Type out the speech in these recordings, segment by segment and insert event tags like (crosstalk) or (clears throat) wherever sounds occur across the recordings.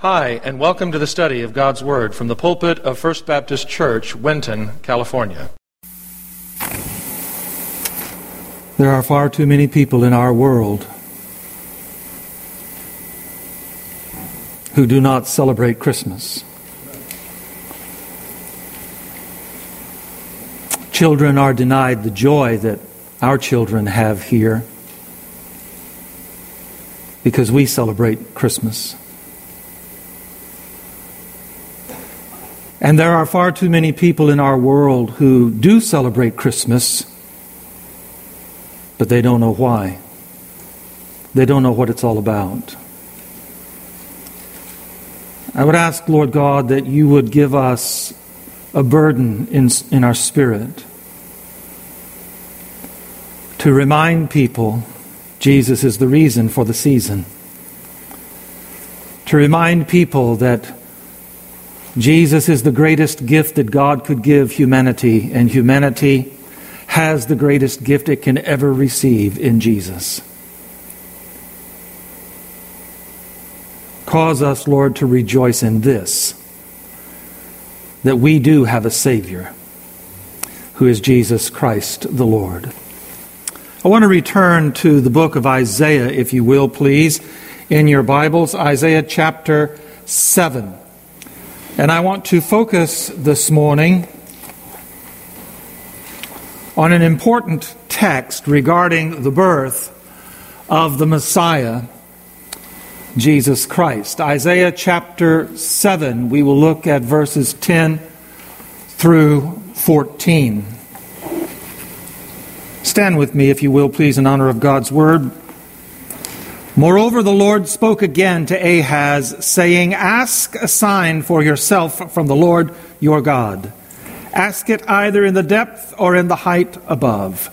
Hi, and welcome to the study of God's Word from the pulpit of First Baptist Church, Winton, California. There are far too many people in our world who do not celebrate Christmas. Children are denied the joy that our children have here because we celebrate Christmas. And there are far too many people in our world who do celebrate Christmas, but they don't know why. They don't know what it's all about. I would ask, Lord God, that you would give us a burden in, in our spirit to remind people Jesus is the reason for the season. To remind people that Jesus is the greatest gift that God could give humanity, and humanity has the greatest gift it can ever receive in Jesus. Cause us, Lord, to rejoice in this that we do have a Savior who is Jesus Christ the Lord. I want to return to the book of Isaiah, if you will, please, in your Bibles, Isaiah chapter 7. And I want to focus this morning on an important text regarding the birth of the Messiah, Jesus Christ. Isaiah chapter 7, we will look at verses 10 through 14. Stand with me, if you will, please, in honor of God's word. Moreover, the Lord spoke again to Ahaz, saying, Ask a sign for yourself from the Lord your God. Ask it either in the depth or in the height above.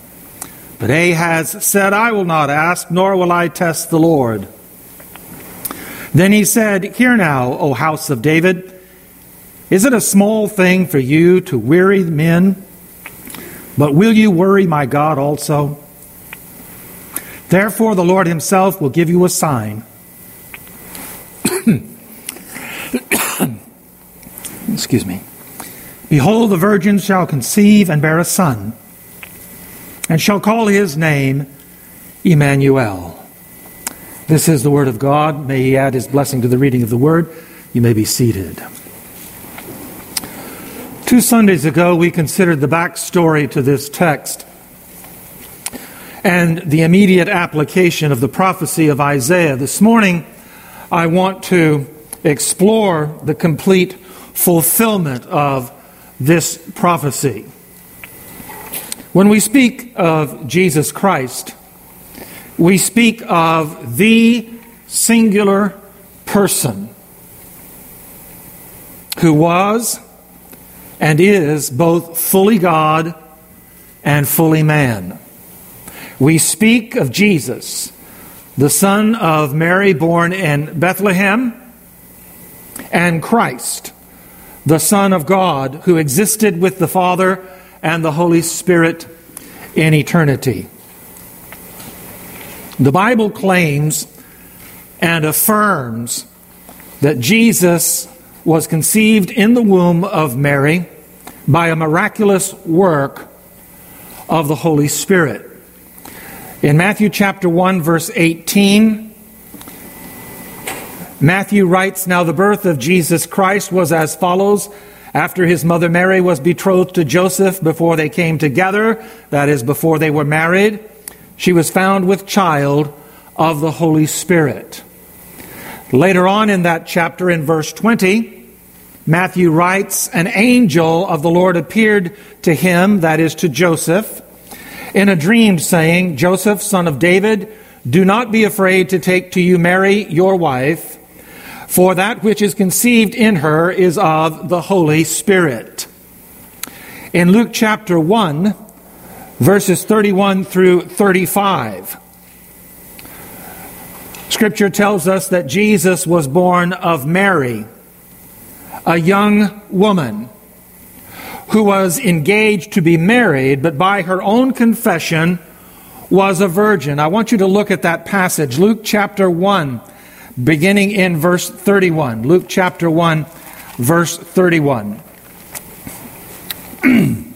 But Ahaz said, I will not ask, nor will I test the Lord. Then he said, Hear now, O house of David, is it a small thing for you to weary men? But will you worry my God also? Therefore, the Lord Himself will give you a sign. (coughs) Excuse me. Behold, the virgin shall conceive and bear a son, and shall call his name Emmanuel. This is the word of God. May He add His blessing to the reading of the word. You may be seated. Two Sundays ago, we considered the backstory to this text and the immediate application of the prophecy of Isaiah. This morning, I want to explore the complete fulfillment of this prophecy. When we speak of Jesus Christ, we speak of the singular person who was and is both fully God and fully man. We speak of Jesus, the son of Mary born in Bethlehem, and Christ, the Son of God who existed with the Father and the Holy Spirit in eternity. The Bible claims and affirms that Jesus was conceived in the womb of Mary by a miraculous work of the Holy Spirit. In Matthew chapter 1, verse 18, Matthew writes Now the birth of Jesus Christ was as follows. After his mother Mary was betrothed to Joseph before they came together, that is, before they were married, she was found with child of the Holy Spirit. Later on in that chapter, in verse 20, Matthew writes, An angel of the Lord appeared to him, that is, to Joseph in a dream, saying, Joseph, son of David, do not be afraid to take to you Mary, your wife, for that which is conceived in her is of the Holy Spirit. In Luke chapter 1, verses 31 through 35, Scripture tells us that Jesus was born of Mary, a young woman who was engaged to be married, but by her own confession was a virgin. I want you to look at that passage, Luke chapter 1, beginning in verse 31. Luke chapter 1, verse 31. (clears throat)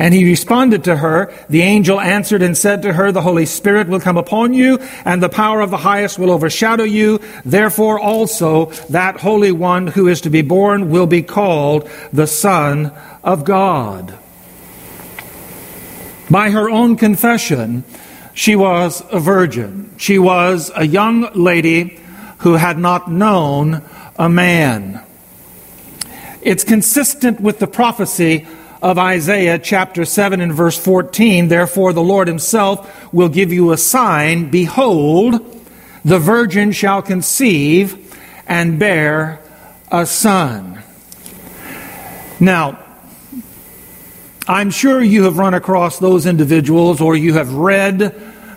And he responded to her. The angel answered and said to her, The Holy Spirit will come upon you, and the power of the highest will overshadow you. Therefore also that Holy One who is to be born will be called the Son of God. By her own confession, she was a virgin. She was a young lady who had not known a man. It's consistent with the prophecy of Isaiah chapter 7 and verse 14. Therefore, the Lord himself will give you a sign. Behold, the virgin shall conceive and bear a son. Now, I'm sure you have run across those individuals or you have read uh,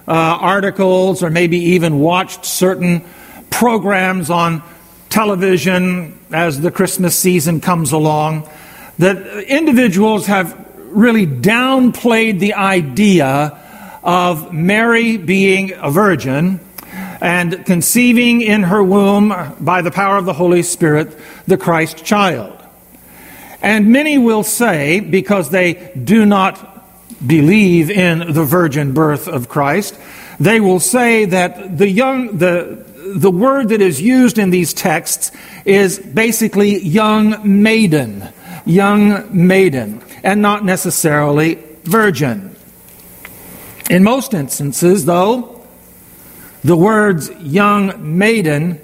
articles or maybe even watched certain programs on television as the Christmas season comes along that individuals have really downplayed the idea of Mary being a virgin and conceiving in her womb uh, by the power of the Holy Spirit the Christ child. And many will say, because they do not believe in the virgin birth of Christ, they will say that the young, the, the word that is used in these texts is basically young maiden young maiden and not necessarily virgin. In most instances, though, the words young maiden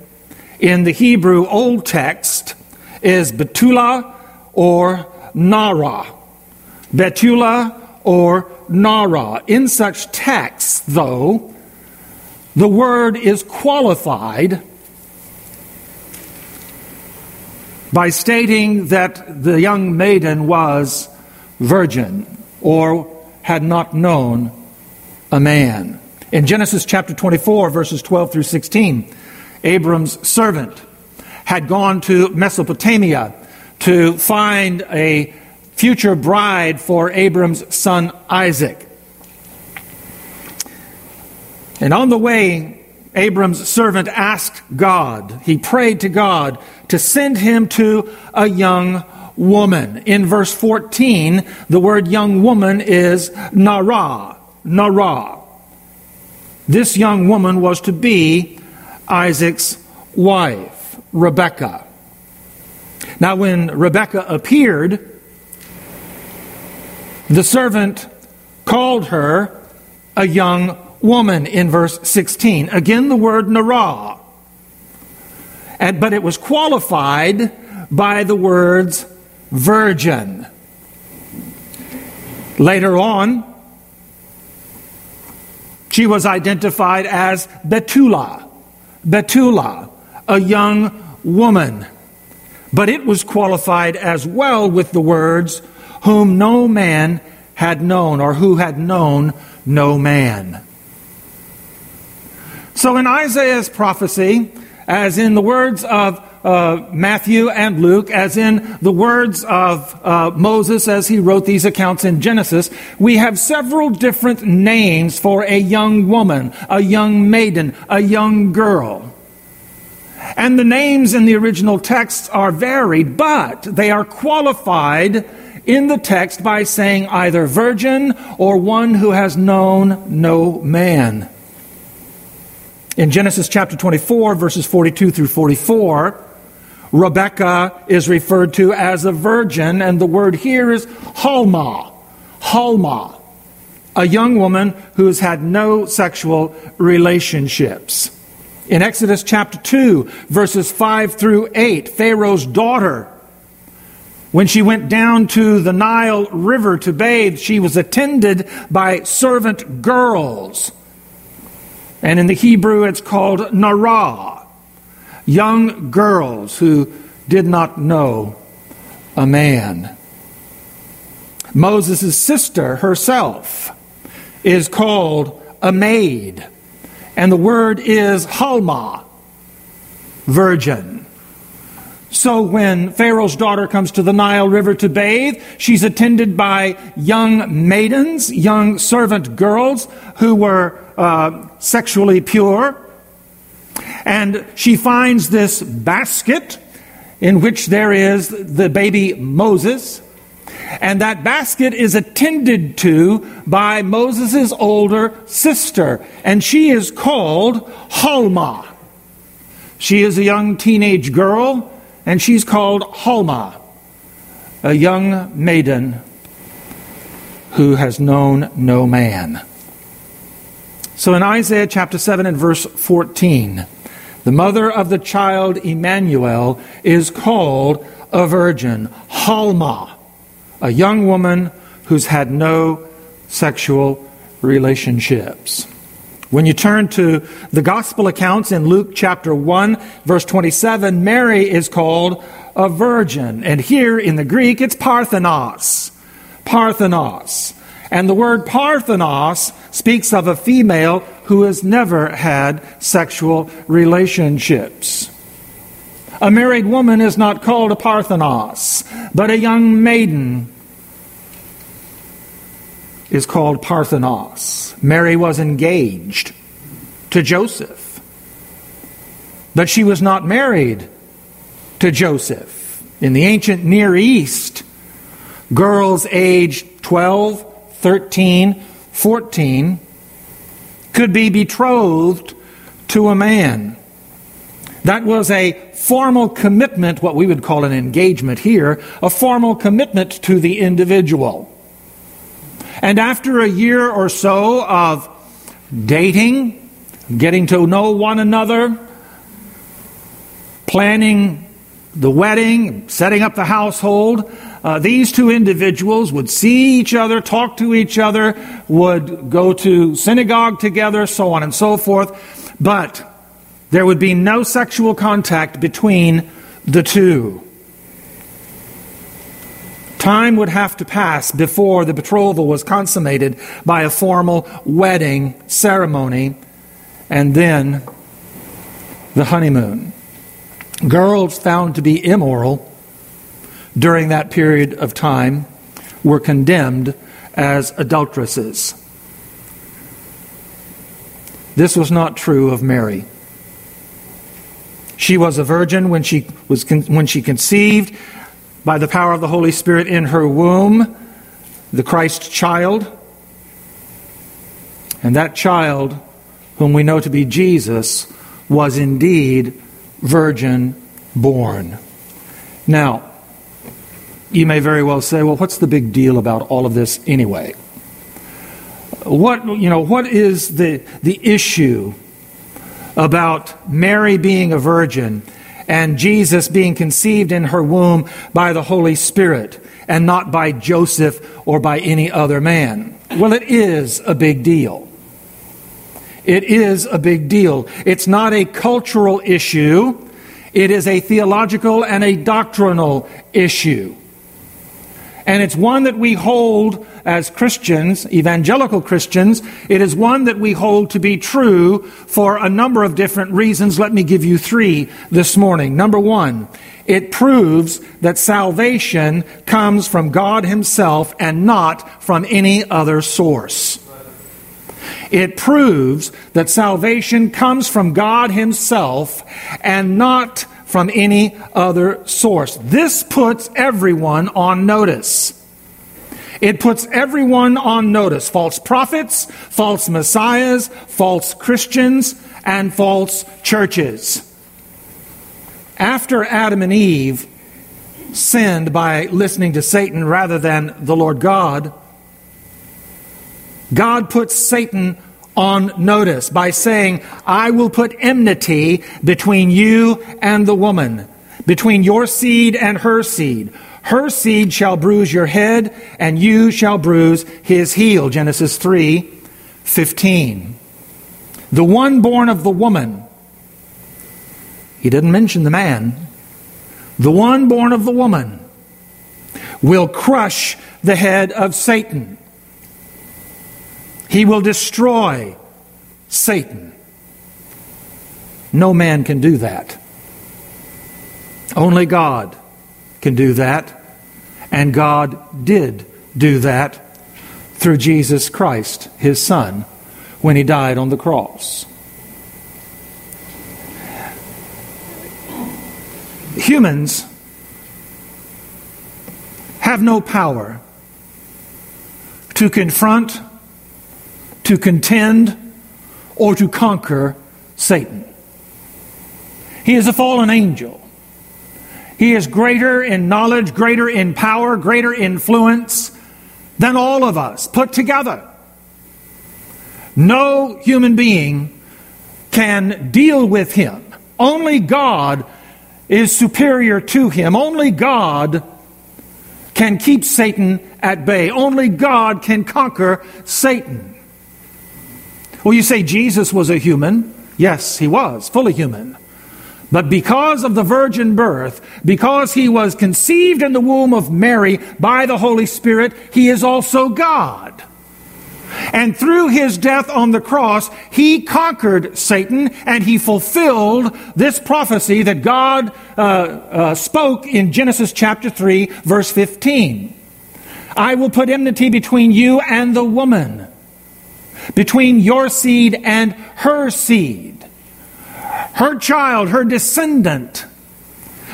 in the Hebrew Old Text is Betula or Nara. Betula or Nara. In such texts, though, the word is qualified by stating that the young maiden was virgin or had not known a man. In Genesis chapter 24, verses 12 through 16, Abram's servant had gone to Mesopotamia to find a future bride for Abram's son Isaac. And on the way, Abram's servant asked God, he prayed to God to send him to a young woman. In verse 14, the word young woman is Nara. Nara. This young woman was to be Isaac's wife, Rebekah. Now, when Rebekah appeared, the servant called her a young woman in verse 16. Again, the word narah. And, but it was qualified by the words virgin. Later on, she was identified as Betula. Betula, a young woman. But it was qualified as well with the words, whom no man had known, or who had known no man. So in Isaiah's prophecy, as in the words of uh, Matthew and Luke, as in the words of uh, Moses as he wrote these accounts in Genesis, we have several different names for a young woman, a young maiden, a young girl. And the names in the original texts are varied, but they are qualified in the text by saying either virgin or one who has known no man. In Genesis chapter 24, verses 42 through 44, Rebecca is referred to as a virgin, and the word here is Halma. Halma. A young woman who has had no sexual relationships. In Exodus chapter 2, verses 5 through 8, Pharaoh's daughter, when she went down to the Nile River to bathe, she was attended by servant girls. And in the Hebrew, it's called Nara, young girls who did not know a man. Moses' sister herself is called a maid, and the word is halma, virgin. So when Pharaoh's daughter comes to the Nile River to bathe, she's attended by young maidens, young servant girls who were uh, sexually pure. And she finds this basket in which there is the baby Moses. And that basket is attended to by Moses' older sister, and she is called Halma. She is a young teenage girl, and she's called Halma, a young maiden who has known no man. So in Isaiah chapter 7 and verse 14, the mother of the child Emmanuel is called a virgin, Halma a young woman who's had no sexual relationships. When you turn to the gospel accounts in Luke chapter 1, verse 27, Mary is called a virgin. And here in the Greek, it's Parthenos. Parthenos. And the word Parthenos speaks of a female who has never had sexual relationships. A married woman is not called a Parthenos, but a young maiden is called Parthenos. Mary was engaged to Joseph, but she was not married to Joseph. In the ancient Near East, girls aged 12, 13, 14 could be betrothed to a man. That was a formal commitment, what we would call an engagement here, a formal commitment to the individual. And after a year or so of dating, getting to know one another, planning the wedding, setting up the household, uh, these two individuals would see each other, talk to each other, would go to synagogue together, so on and so forth. But there would be no sexual contact between the two. Time would have to pass before the betrothal was consummated by a formal wedding ceremony and then the honeymoon. Girls found to be immoral during that period of time were condemned as adulteresses. This was not true of Mary. She was a virgin when she, was when she conceived by the power of the Holy Spirit in her womb, the Christ child. And that child, whom we know to be Jesus, was indeed virgin born. Now, you may very well say, well, what's the big deal about all of this anyway? What, you know, what is the, the issue about Mary being a virgin and Jesus being conceived in her womb by the Holy Spirit and not by Joseph or by any other man. Well, it is a big deal. It is a big deal. It's not a cultural issue, it is a theological and a doctrinal issue. And it's one that we hold as Christians, evangelical Christians. It is one that we hold to be true for a number of different reasons. Let me give you three this morning. Number one, it proves that salvation comes from God Himself and not from any other source. It proves that salvation comes from God Himself and not from any other source. This puts everyone on notice. It puts everyone on notice false prophets, false messiahs, false Christians, and false churches. After Adam and Eve sinned by listening to Satan rather than the Lord God, God puts Satan on notice by saying, I will put enmity between you and the woman, between your seed and her seed. Her seed shall bruise your head, and you shall bruise his heel. Genesis 3 15. The one born of the woman. He didn't mention the man. The one born of the woman will crush the head of Satan. He will destroy Satan. No man can do that. Only God can do that. And God did do that through Jesus Christ, his Son, when he died on the cross. Humans have no power to confront, to contend, or to conquer Satan. He is a fallen angel. He is greater in knowledge, greater in power, greater in influence than all of us put together. No human being can deal with him. Only God is superior to him. Only God can keep Satan at bay. Only God can conquer Satan. Well, you say Jesus was a human. Yes, he was, fully human. But because of the virgin birth, because he was conceived in the womb of Mary by the Holy Spirit, he is also God. And through his death on the cross, he conquered Satan and he fulfilled this prophecy that God uh, uh, spoke in Genesis chapter 3, verse 15. I will put enmity between you and the woman, between your seed and her seed her child, her descendant,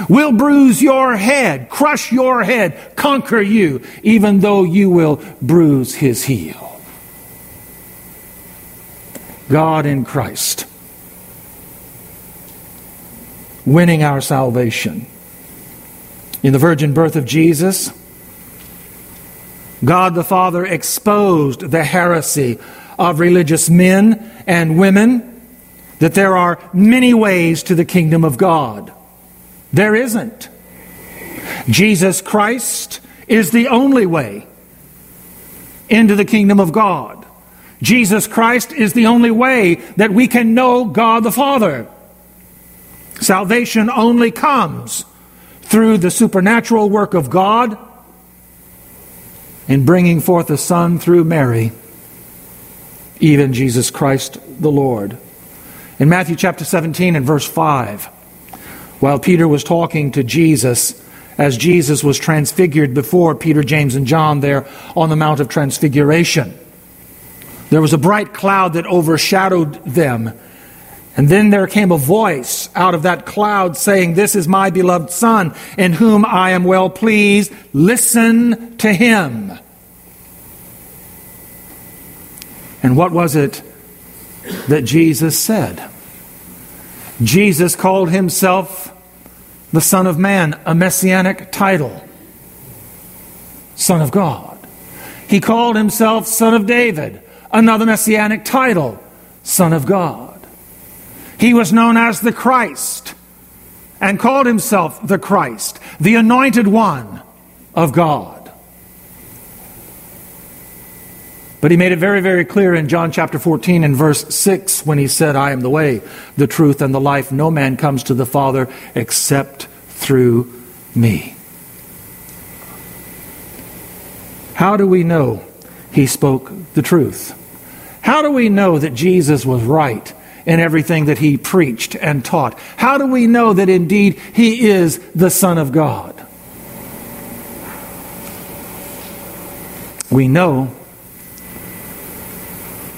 will bruise your head, crush your head, conquer you, even though you will bruise his heel. God in Christ, winning our salvation. In the virgin birth of Jesus, God the Father exposed the heresy of religious men and women that there are many ways to the kingdom of God. There isn't. Jesus Christ is the only way into the kingdom of God. Jesus Christ is the only way that we can know God the Father. Salvation only comes through the supernatural work of God in bringing forth a Son through Mary, even Jesus Christ the Lord. In Matthew chapter 17 and verse 5, while Peter was talking to Jesus, as Jesus was transfigured before Peter, James, and John there on the Mount of Transfiguration, there was a bright cloud that overshadowed them. And then there came a voice out of that cloud saying, This is my beloved Son, in whom I am well pleased. Listen to him. And what was it that Jesus said. Jesus called himself the Son of Man, a messianic title, Son of God. He called himself Son of David, another messianic title, Son of God. He was known as the Christ and called himself the Christ, the anointed one of God. But he made it very, very clear in John chapter 14 and verse 6 when he said, I am the way, the truth, and the life. No man comes to the Father except through me. How do we know he spoke the truth? How do we know that Jesus was right in everything that he preached and taught? How do we know that indeed he is the Son of God? We know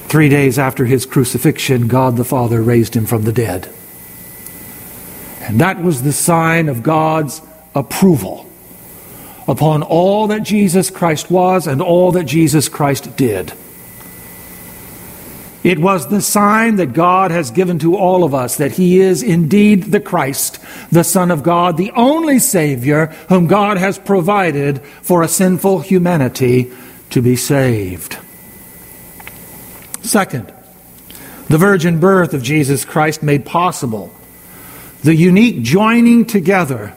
Three days after his crucifixion, God the Father raised him from the dead. And that was the sign of God's approval upon all that Jesus Christ was and all that Jesus Christ did. It was the sign that God has given to all of us that He is indeed the Christ, the Son of God, the only Savior whom God has provided for a sinful humanity to be saved. Second, The virgin birth of Jesus Christ made possible the unique joining together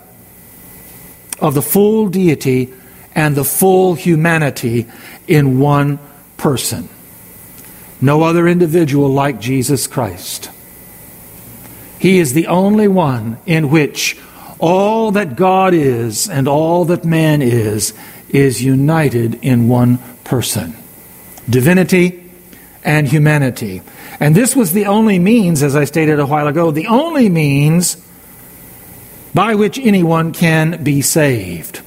of the full deity and the full humanity in one person. No other individual like Jesus Christ. He is the only one in which all that God is and all that man is is united in one person divinity and humanity. And this was the only means, as I stated a while ago, the only means by which anyone can be saved.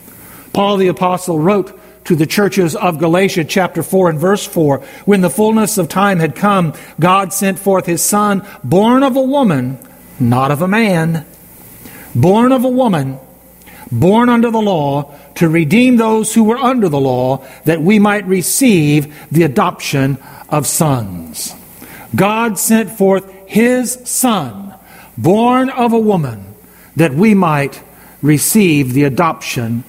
Paul the Apostle wrote to the churches of Galatia, chapter 4 and verse 4 When the fullness of time had come, God sent forth his Son, born of a woman, not of a man, born of a woman, born under the law, to redeem those who were under the law, that we might receive the adoption of sons. God sent forth his Son, born of a woman that we might receive the adoption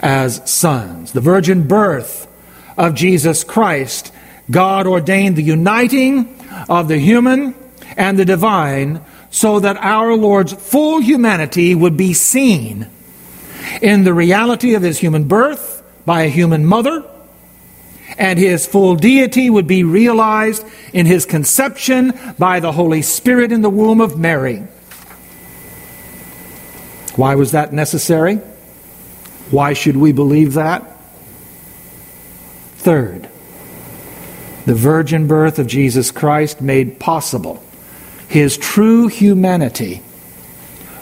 as sons. The virgin birth of Jesus Christ, God ordained the uniting of the human and the divine so that our Lord's full humanity would be seen in the reality of his human birth by a human mother, and his full deity would be realized in his conception by the Holy Spirit in the womb of Mary. Why was that necessary? Why should we believe that? Third, the virgin birth of Jesus Christ made possible his true humanity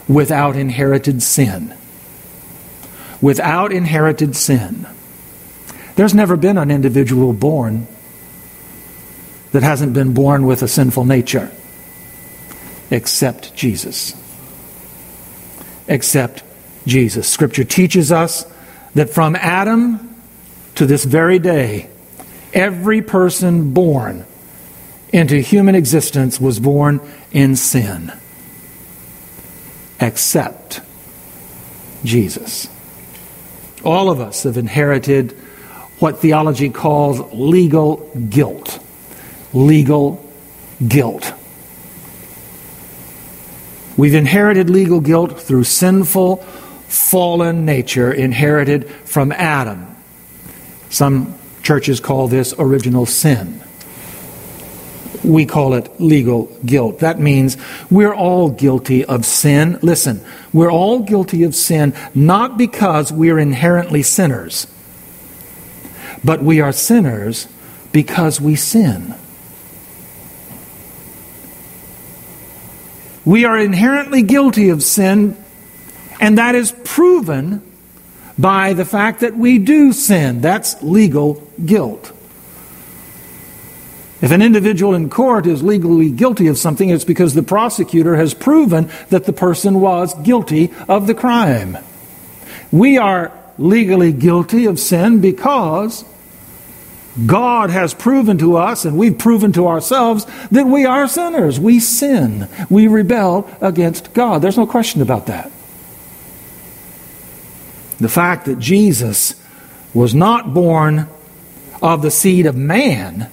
without inherited sin. Without inherited sin. There's never been an individual born that hasn't been born with a sinful nature except Jesus except Jesus. Scripture teaches us that from Adam to this very day, every person born into human existence was born in sin, except Jesus. All of us have inherited what theology calls legal guilt. Legal guilt. We've inherited legal guilt through sinful, fallen nature inherited from Adam. Some churches call this original sin. We call it legal guilt. That means we're all guilty of sin. Listen, we're all guilty of sin not because we're inherently sinners, but we are sinners because we sin. We are inherently guilty of sin, and that is proven by the fact that we do sin. That's legal guilt. If an individual in court is legally guilty of something, it's because the prosecutor has proven that the person was guilty of the crime. We are legally guilty of sin because God has proven to us, and we've proven to ourselves, that we are sinners. We sin. We rebel against God. There's no question about that. The fact that Jesus was not born of the seed of man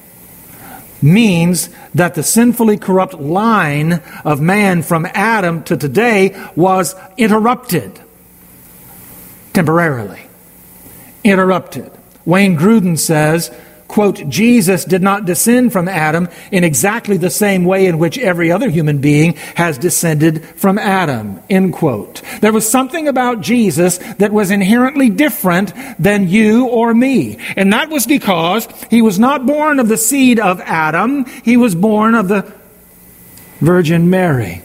means that the sinfully corrupt line of man from Adam to today was interrupted temporarily. Interrupted. Wayne Grudem says quote, Jesus did not descend from Adam in exactly the same way in which every other human being has descended from Adam, end quote. There was something about Jesus that was inherently different than you or me. And that was because he was not born of the seed of Adam, he was born of the Virgin Mary.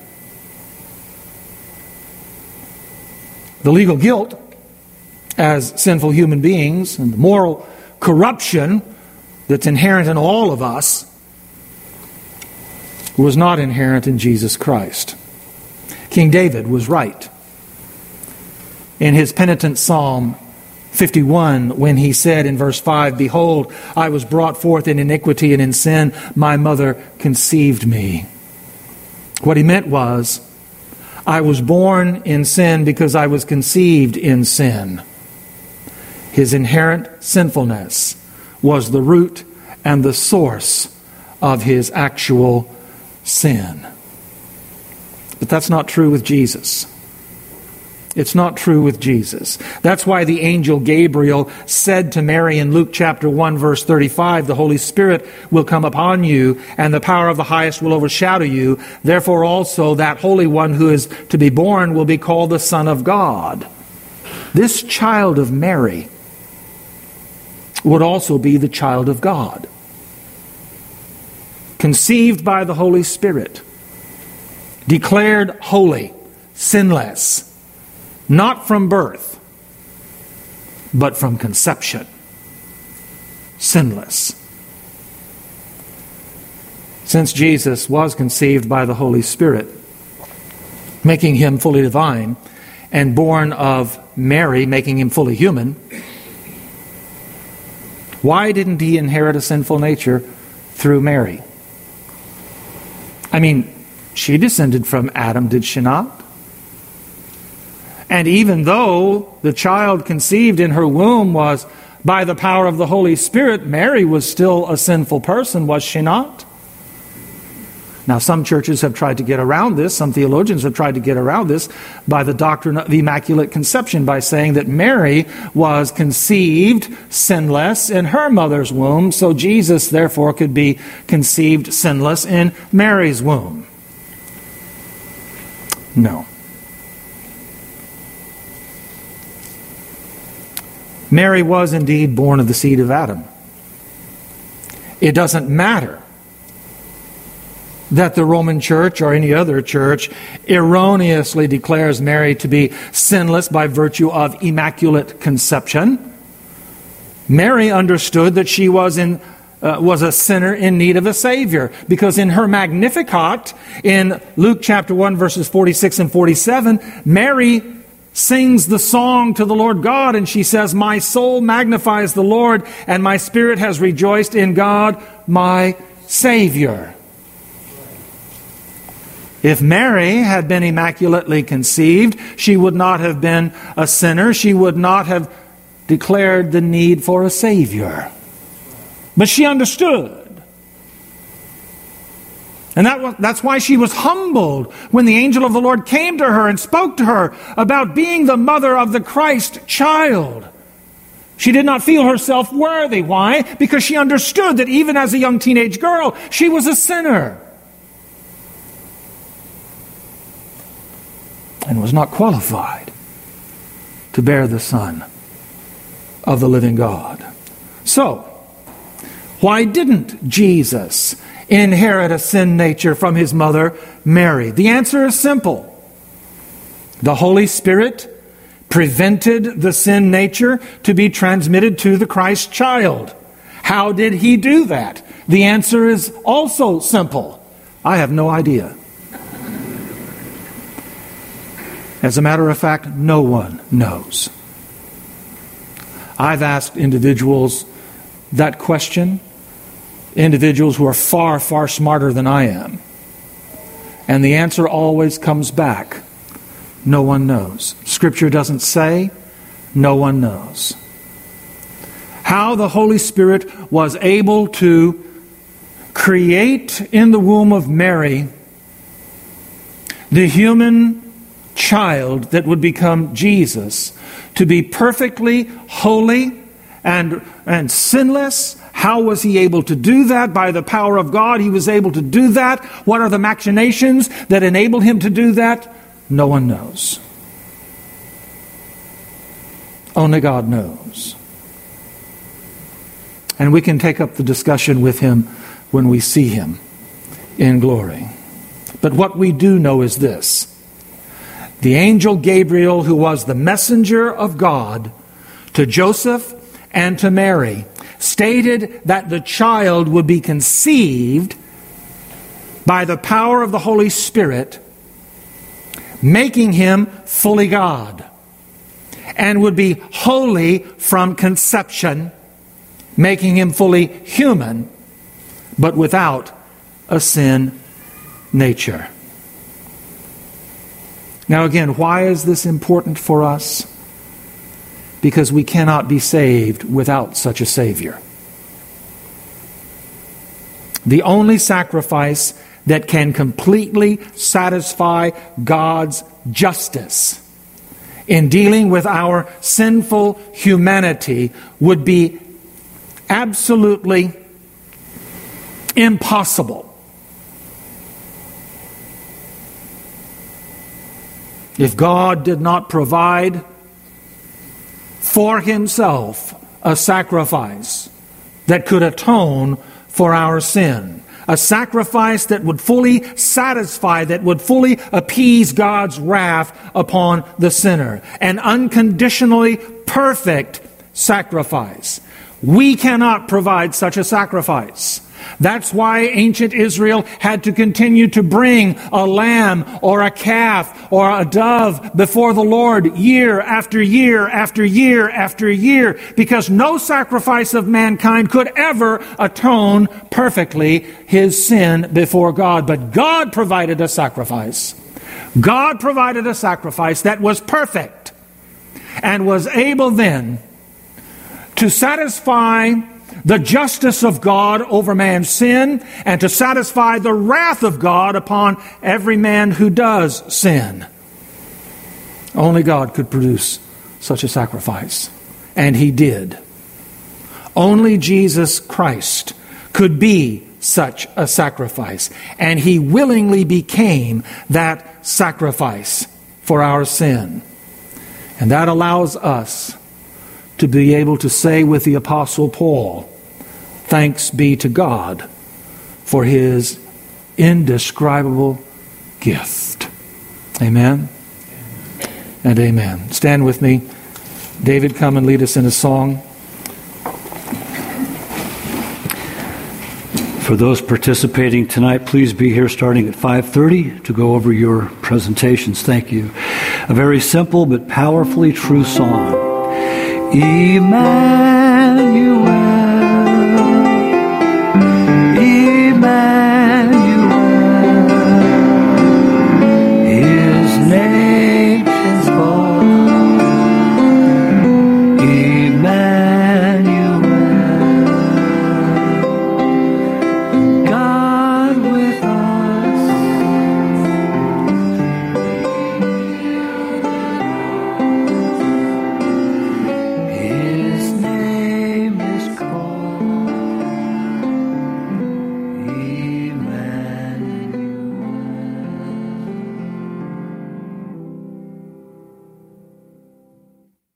The legal guilt as sinful human beings and the moral corruption that's inherent in all of us was not inherent in Jesus Christ. King David was right. In his penitent psalm 51, when he said in verse 5, Behold, I was brought forth in iniquity and in sin, my mother conceived me. What he meant was, I was born in sin because I was conceived in sin. His inherent sinfulness was the root and the source of his actual sin. But that's not true with Jesus. It's not true with Jesus. That's why the angel Gabriel said to Mary in Luke chapter 1 verse 35, the Holy Spirit will come upon you and the power of the highest will overshadow you. Therefore also that Holy One who is to be born will be called the Son of God. This child of Mary would also be the child of God. Conceived by the Holy Spirit, declared holy, sinless not from birth, but from conception. Sinless. Since Jesus was conceived by the Holy Spirit, making him fully divine, and born of Mary, making him fully human, why didn't he inherit a sinful nature through Mary? I mean, she descended from Adam, did she not? And even though the child conceived in her womb was by the power of the Holy Spirit, Mary was still a sinful person, was she not? Now, some churches have tried to get around this, some theologians have tried to get around this by the doctrine of the Immaculate Conception, by saying that Mary was conceived sinless in her mother's womb, so Jesus, therefore, could be conceived sinless in Mary's womb. No. Mary was indeed born of the seed of Adam. It doesn't matter that the Roman church or any other church erroneously declares Mary to be sinless by virtue of immaculate conception. Mary understood that she was in uh, was a sinner in need of a Savior. Because in her Magnificat, in Luke chapter 1, verses 46 and 47, Mary sings the song to the Lord God, and she says, My soul magnifies the Lord, and my spirit has rejoiced in God, my Savior. If Mary had been immaculately conceived, she would not have been a sinner. She would not have declared the need for a Savior. But she understood and that was, that's why she was humbled when the angel of the Lord came to her and spoke to her about being the mother of the Christ child. She did not feel herself worthy. Why? Because she understood that even as a young teenage girl, she was a sinner. And was not qualified to bear the Son of the living God. So, why didn't Jesus inherit a sin nature from his mother, Mary? The answer is simple. The Holy Spirit prevented the sin nature to be transmitted to the Christ child. How did he do that? The answer is also simple. I have no idea. As a matter of fact, no one knows. I've asked individuals that question individuals who are far, far smarter than I am. And the answer always comes back no one knows. Scripture doesn't say, no one knows. How the Holy Spirit was able to create in the womb of Mary the human child that would become Jesus to be perfectly holy and, and sinless how was he able to do that? By the power of God, he was able to do that. What are the machinations that enabled him to do that? No one knows. Only God knows. And we can take up the discussion with him when we see him in glory. But what we do know is this the angel Gabriel, who was the messenger of God to Joseph and to Mary, stated that the child would be conceived by the power of the Holy Spirit, making him fully God, and would be holy from conception, making him fully human, but without a sin nature. Now, again, why is this important for us? because we cannot be saved without such a Savior. The only sacrifice that can completely satisfy God's justice in dealing with our sinful humanity would be absolutely impossible. If God did not provide for himself a sacrifice that could atone for our sin, a sacrifice that would fully satisfy, that would fully appease God's wrath upon the sinner, an unconditionally perfect sacrifice. We cannot provide such a sacrifice. That's why ancient Israel had to continue to bring a lamb or a calf or a dove before the Lord year after year after year after year, because no sacrifice of mankind could ever atone perfectly his sin before God. But God provided a sacrifice. God provided a sacrifice that was perfect and was able then to satisfy the justice of God over man's sin and to satisfy the wrath of God upon every man who does sin. Only God could produce such a sacrifice, and He did. Only Jesus Christ could be such a sacrifice, and He willingly became that sacrifice for our sin. And that allows us to be able to say with the Apostle Paul, Thanks be to God for his indescribable gift. Amen and amen. Stand with me. David, come and lead us in a song. For those participating tonight, please be here starting at 5:30 to go over your presentations. Thank you. A very simple but powerfully true song. Emmanuel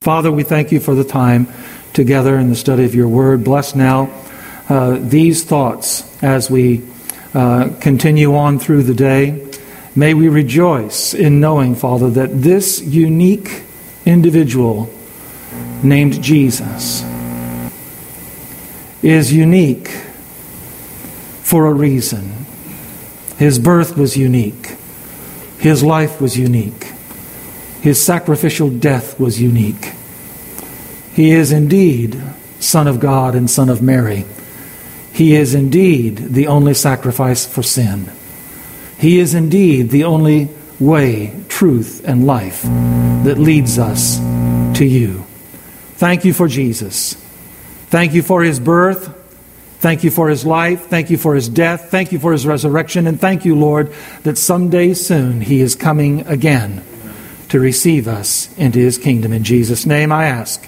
Father, we thank you for the time together in the study of your word. Bless now uh, these thoughts as we uh, continue on through the day. May we rejoice in knowing, Father, that this unique individual named Jesus is unique for a reason. His birth was unique, his life was unique. His sacrificial death was unique. He is indeed Son of God and Son of Mary. He is indeed the only sacrifice for sin. He is indeed the only way, truth, and life that leads us to you. Thank you for Jesus. Thank you for his birth. Thank you for his life. Thank you for his death. Thank you for his resurrection. And thank you, Lord, that someday soon he is coming again to receive us into his kingdom. In Jesus' name I ask.